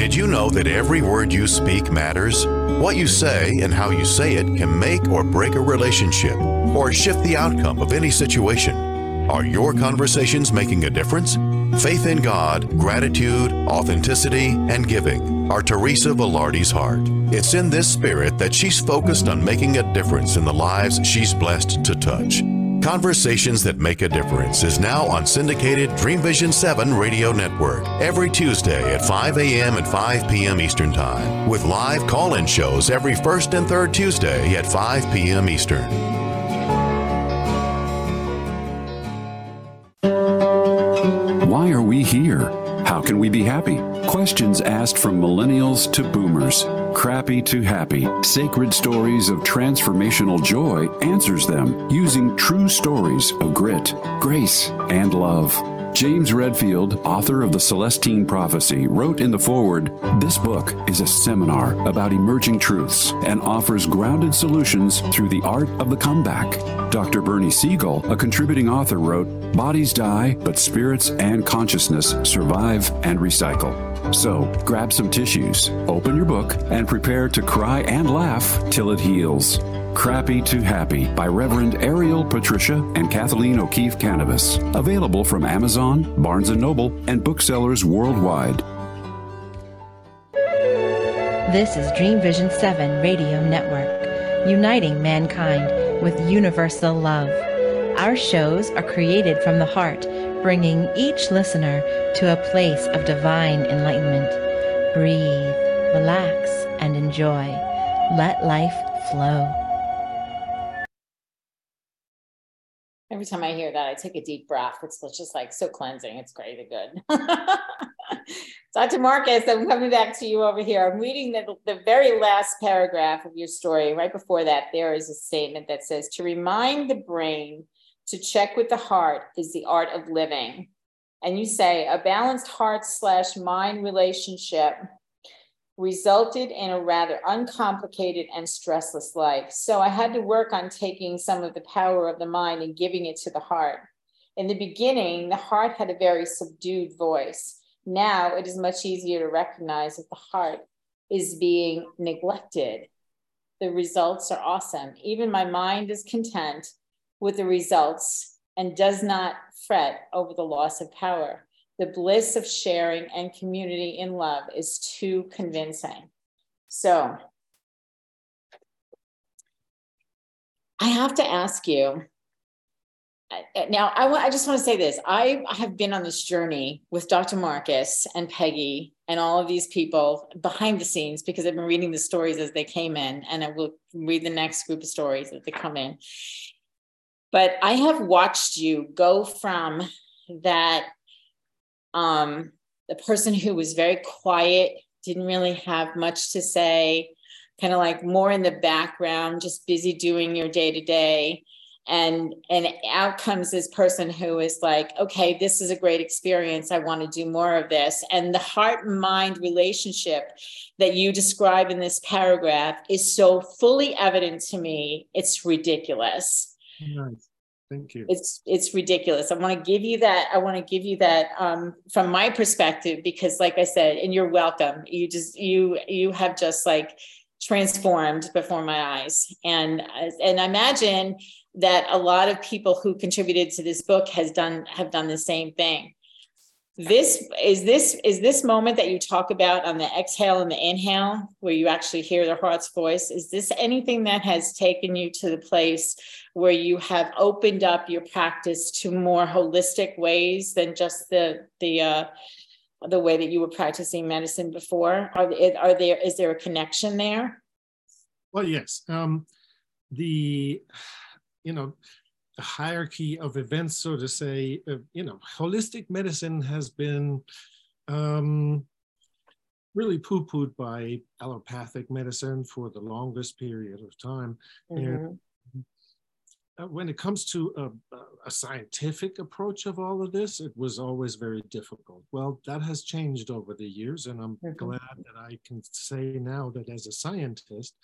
Did you know that every word you speak matters? What you say and how you say it can make or break a relationship or shift the outcome of any situation. Are your conversations making a difference? Faith in God, gratitude, authenticity, and giving are Teresa Velarde's heart. It's in this spirit that she's focused on making a difference in the lives she's blessed to touch. Conversations That Make a Difference is now on syndicated Dream Vision 7 radio network every Tuesday at 5 a.m. and 5 p.m. Eastern Time, with live call in shows every first and third Tuesday at 5 p.m. Eastern. Why are we here? Can we be happy? Questions asked from millennials to boomers. Crappy to Happy, Sacred Stories of Transformational Joy answers them using true stories of grit, grace, and love. James Redfield, author of The Celestine Prophecy, wrote in the foreword This book is a seminar about emerging truths and offers grounded solutions through the art of the comeback. Dr. Bernie Siegel, a contributing author, wrote Bodies die, but spirits and consciousness survive and recycle. So grab some tissues, open your book, and prepare to cry and laugh till it heals. Crappy to Happy by Reverend Ariel Patricia and Kathleen O'Keefe Kanavos. Available from Amazon, Barnes & Noble, and booksellers worldwide. This is Dream Vision 7 Radio Network, uniting mankind with universal love. Our shows are created from the heart, bringing each listener to a place of divine enlightenment. Breathe, relax, and enjoy. Let life flow. Every time I hear that, I take a deep breath. It's just like so cleansing. It's crazy good. [laughs] Dr. Marcus, I'm coming back to you over here. I'm reading the, the very last paragraph of your story. Right before that, there is a statement that says to remind the brain to check with the heart is the art of living. And you say a balanced heart slash mind relationship resulted in a rather uncomplicated and stressless life. So I had to work on taking some of the power of the mind and giving it to the heart. In the beginning, the heart had a very subdued voice. Now it is much easier to recognize that the heart is being neglected. The results are awesome. Even my mind is content with the results and does not fret over the loss of power. The bliss of sharing and community in love is too convincing. So, I have to ask you now I, I just want to say this i have been on this journey with dr marcus and peggy and all of these people behind the scenes because i've been reading the stories as they came in and i will read the next group of stories as they come in but i have watched you go from that um the person who was very quiet didn't really have much to say kind of like more in the background just busy doing your day to day and and out comes this person who is like okay this is a great experience. I want to do more of this. And the heart mind relationship that you describe in this paragraph is so fully evident to me it's ridiculous. Nice. Thank you. It's it's ridiculous. I want to give you that i want to give you that um, from my perspective because like i said and you're welcome. You just you you have just like transformed before my eyes. And and i imagine that a lot of people who contributed to this book has done have done the same thing this is this is this moment that you talk about on the exhale and the inhale where you actually hear the heart's voice is this anything that has taken you to the place where you have opened up your practice to more holistic ways than just the the uh the way that you were practicing medicine before? Are, are there is there a connection there? Well yes. Um the you know, the hierarchy of events, so to say, uh, you know, holistic medicine has been um, really poo-pooed by allopathic medicine for the longest period of time. Mm-hmm. And uh, when it comes to a, a, scientific approach of all of this, it was always very difficult. Well, that has changed over the years, and I'm mm-hmm. glad that I can say now that as a scientist,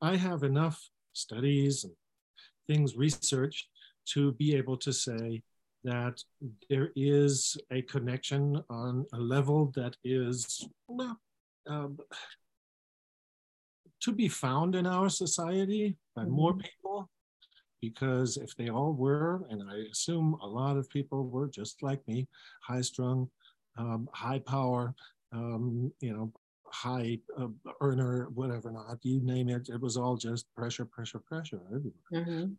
I have enough studies and things researched to be able to say that there is a connection on a level that is well, um, to be found in our society by mm-hmm. more people because if they all were and i assume a lot of people were just like me high strung um, high power um, you know high uh, earner, whatever not, you name it, it was all just pressure, pressure, pressure everywhere. Mm-hmm.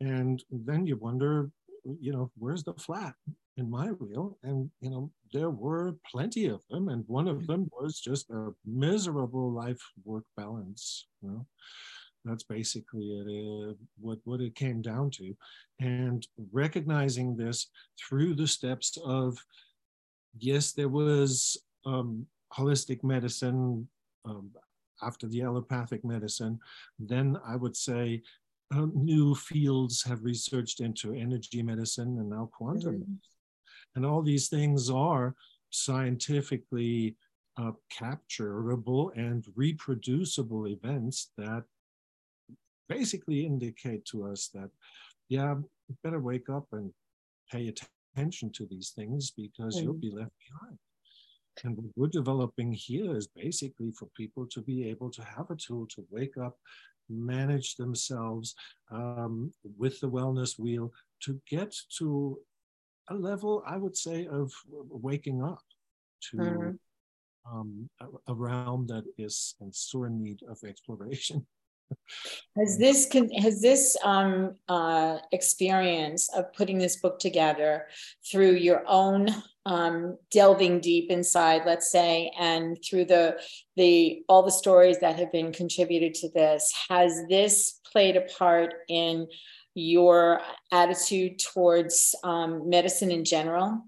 And then you wonder, you know, where's the flat in my wheel? And, you know, there were plenty of them. And one of them was just a miserable life work balance. You know, that's basically it, uh, what, what it came down to. And recognizing this through the steps of, yes, there was um, holistic medicine um, after the allopathic medicine, then I would say uh, new fields have researched into energy medicine and now quantum. Mm-hmm. And all these things are scientifically uh, capturable and reproducible events that basically indicate to us that, yeah, better wake up and pay attention to these things because mm-hmm. you'll be left behind. And what we're developing here is basically for people to be able to have a tool to wake up, manage themselves um, with the wellness wheel to get to a level, I would say, of waking up to mm-hmm. um, a, a realm that is in sore need of exploration. Has this has this um, uh, experience of putting this book together through your own um, delving deep inside, let's say, and through the the all the stories that have been contributed to this, has this played a part in your attitude towards um, medicine in general?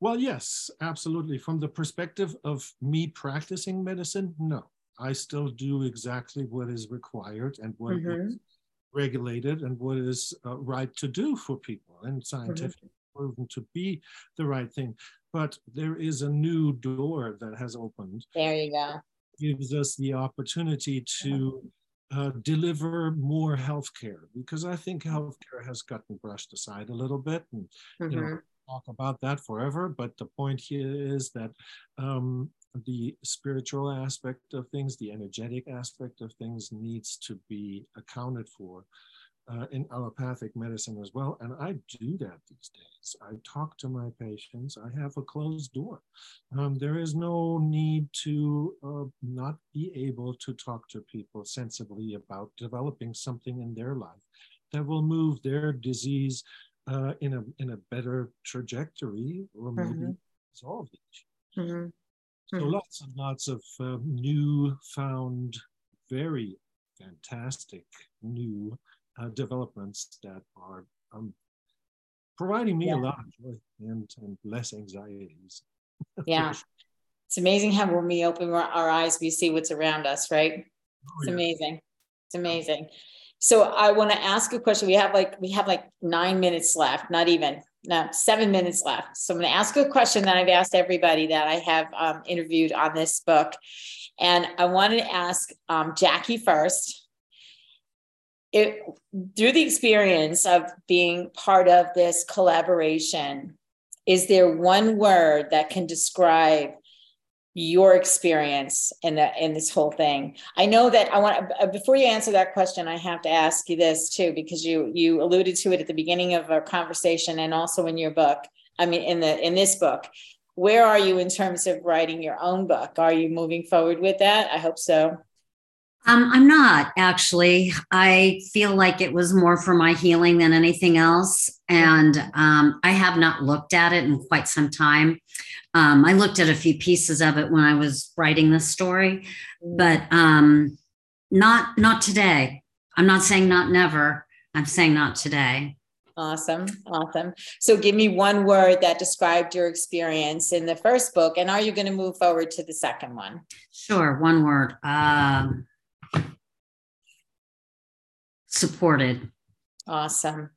Well, yes, absolutely. From the perspective of me practicing medicine, no. I still do exactly what is required and what mm-hmm. is regulated and what is uh, right to do for people and scientifically mm-hmm. proven to be the right thing. But there is a new door that has opened. There you go. Gives us the opportunity to uh, deliver more healthcare because I think healthcare has gotten brushed aside a little bit. And, mm-hmm. you know, mm-hmm. talk about that forever. But the point here is that um, the spiritual aspect of things, the energetic aspect of things needs to be accounted for uh, in allopathic medicine as well. And I do that these days. I talk to my patients. I have a closed door. Um, there is no need to uh, not be able to talk to people sensibly about developing something in their life that will move their disease uh, in a in a better trajectory or maybe mm-hmm. solve it. Mm-hmm. So mm-hmm. lots and lots of uh, new found, very fantastic new uh, developments that are um, providing me yeah. a lot of joy and, and less anxieties. yeah. [laughs] It's amazing how when we open our eyes, we see what's around us, right? Oh, it's yeah. amazing. It's amazing. So I want to ask a question. We have like we have like nine minutes left, not even no, seven minutes left. So I'm going to ask a question that I've asked everybody that I have um, interviewed on this book. And I wanted to ask um, Jackie first. It, through the experience of being part of this collaboration, is there one word that can describe your experience in the in this whole thing. I know that i want uh, before you answer that question i have to ask you this too because you you alluded to it at the beginning of our conversation and also in your book i mean in the in this book. Where are you in terms of writing your own book? Are you moving forward with that? I hope so um, I'm not actually. I feel like it was more for my healing than anything else. And um, I have not looked at it in quite some time. Um, I looked at a few pieces of it when I was writing this story, but um, not not today. I'm not saying not never. I'm saying not today. Awesome. Awesome. So give me one word that described your experience in the first book. And are you going to move forward to the second one? Sure. One word. Um, supported. Awesome.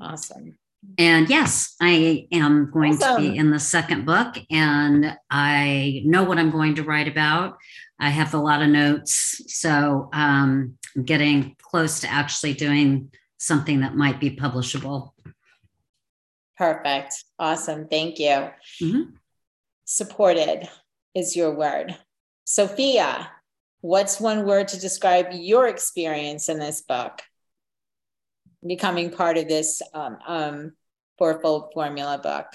Awesome. And yes, I am going awesome. to be in the second book, and I know what I'm going to write about. I have a lot of notes, so um, I'm getting close to actually doing something that might be publishable. Perfect. Awesome. Thank you. Mm-hmm. Supported is your word. Sophia, what's one word to describe your experience in this book? Becoming part of this um, um, fourfold formula book?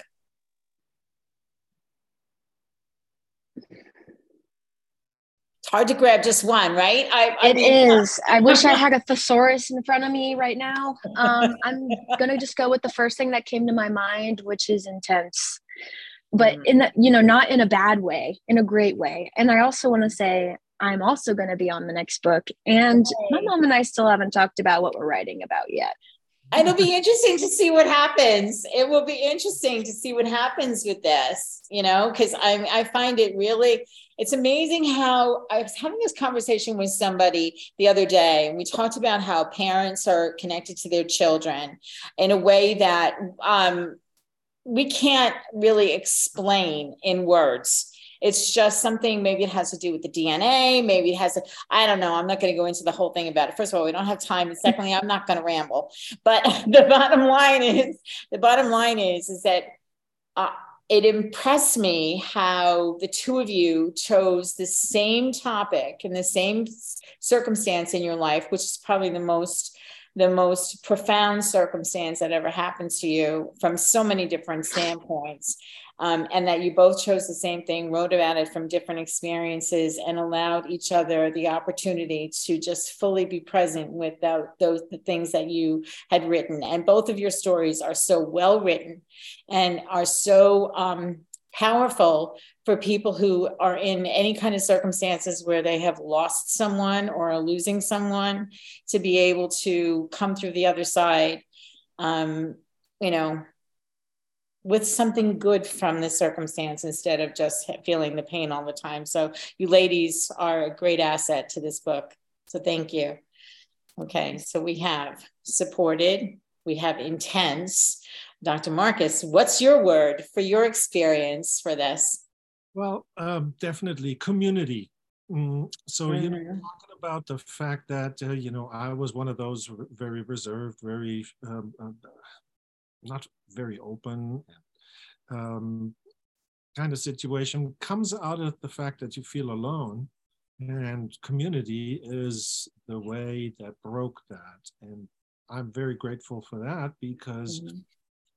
It's hard to grab just one, right? I, I it mean, is. I wish I had a thesaurus in front of me right now. Um, I'm gonna just go with the first thing that came to my mind, which is intense, but mm. in the, you know, not in a bad way, in a great way. And I also want to say I'm also going to be on the next book. And my mom and I still haven't talked about what we're writing about yet. And it'll be interesting to see what happens. It will be interesting to see what happens with this, you know, because I I find it really it's amazing how I was having this conversation with somebody the other day, and we talked about how parents are connected to their children in a way that um, we can't really explain in words it's just something, maybe it has to do with the DNA. Maybe it has to, I don't know. I'm not going to go into the whole thing about it. First of all, we don't have time. And secondly, I'm not going to ramble. But [laughs] the bottom line is, the bottom line is, is that uh, it impressed me how the two of you chose the same topic and the same circumstance in your life, which is probably the most the most profound circumstance that ever happens to you from so many different standpoints um, and that you both chose the same thing, wrote about it from different experiences, and allowed each other the opportunity to just fully be present with the, those the things that you had written. And both of your stories are so well written and are so um, powerful for people who are in any kind of circumstances where they have lost someone or are losing someone to be able to come through the other side um, you know with something good from the circumstance instead of just feeling the pain all the time. So you ladies are a great asset to this book. So thank you. Okay, so we have supported, we have intense. Dr. Marcus, what's your word for your experience for this? Well, um, definitely community. Mm, so, mm-hmm. you know, mm-hmm. talking about the fact that, uh, you know, I was one of those very reserved, very um, uh, not very open um, kind of situation comes out of the fact that you feel alone and community is the way that broke that. And i'm very grateful for that because mm-hmm.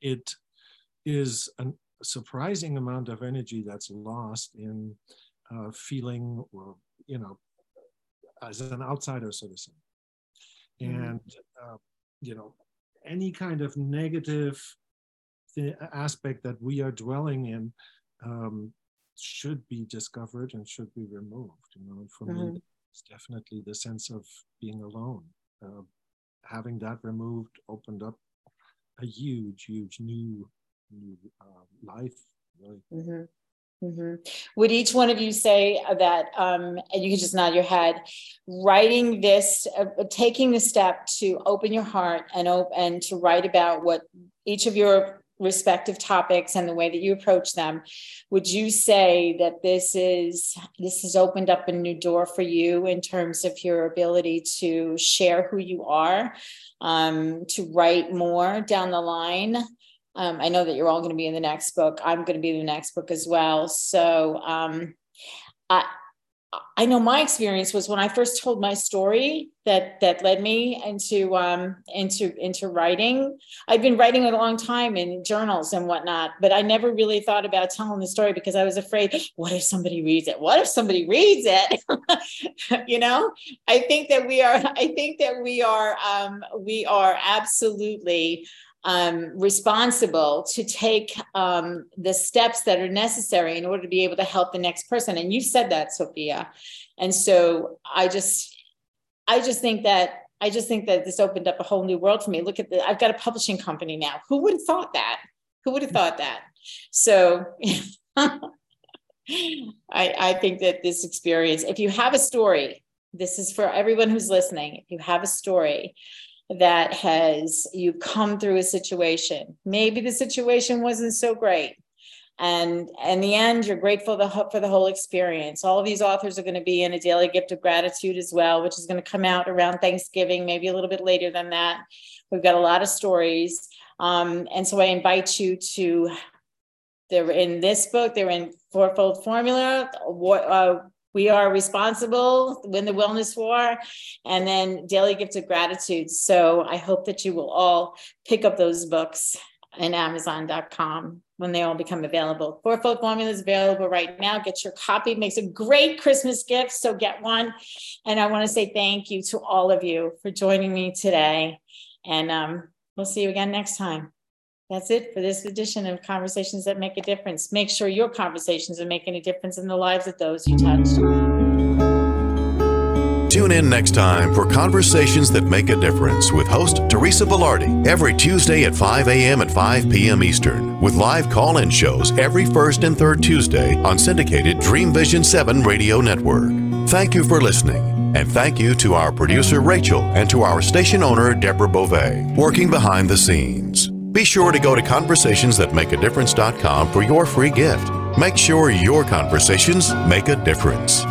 it is a surprising amount of energy that's lost in uh, feeling or you know as an outsider so to say and uh, you know any kind of negative aspect that we are dwelling in um, should be discovered and should be removed. You know, and for mm-hmm. me, it's definitely the sense of being alone. Uh, having that removed opened up a huge, huge new, new uh, life. Really. Mm-hmm. Mm-hmm. Would each one of you say that, um, and you can just nod your head, writing this, uh, taking the step to open your heart and op- and to write about what each of your respective topics and the way that you approach them would you say that this is this has opened up a new door for you in terms of your ability to share who you are um, to write more down the line um, i know that you're all going to be in the next book i'm going to be in the next book as well so um, I, I know my experience was when I first told my story that that led me into um, into into writing. I'd been writing a long time in journals and whatnot, but I never really thought about telling the story because I was afraid. What if somebody reads it? What if somebody reads it? [laughs] you know, I think that we are. I think that we are. Um, we are absolutely um, responsible to take um, the steps that are necessary in order to be able to help the next person. And you said that, Sophia. And so I just, I just think that I just think that this opened up a whole new world for me. Look at the, I've got a publishing company now. Who would have thought that? Who would have thought that? So [laughs] I, I think that this experience, if you have a story, this is for everyone who's listening. If you have a story that has you come through a situation. Maybe the situation wasn't so great. And in the end you're grateful for the whole experience. All of these authors are going to be in a daily gift of gratitude as well which is going to come out around thanksgiving maybe a little bit later than that. We've got a lot of stories. Um, and so i invite you to they're in this book they're in fourfold formula uh, we are responsible win the wellness war and then daily gift of gratitude. So i hope that you will all pick up those books in amazon.com when they all become available. Fourfold formula is available right now. Get your copy. It makes a great christmas gift so get one. And i want to say thank you to all of you for joining me today. And um, we'll see you again next time that's it for this edition of Conversations That Make a Difference. Make sure your conversations are making a difference in the lives of those you touch. Tune in next time for Conversations That Make a Difference with host Teresa Velarde every Tuesday at 5 a.m. and 5 p.m. Eastern, with live call in shows every first and third Tuesday on syndicated Dream Vision 7 radio network. Thank you for listening. And thank you to our producer Rachel and to our station owner Deborah Beauvais, working behind the scenes. Be sure to go to conversationsthatmakeadifference.com for your free gift. Make sure your conversations make a difference.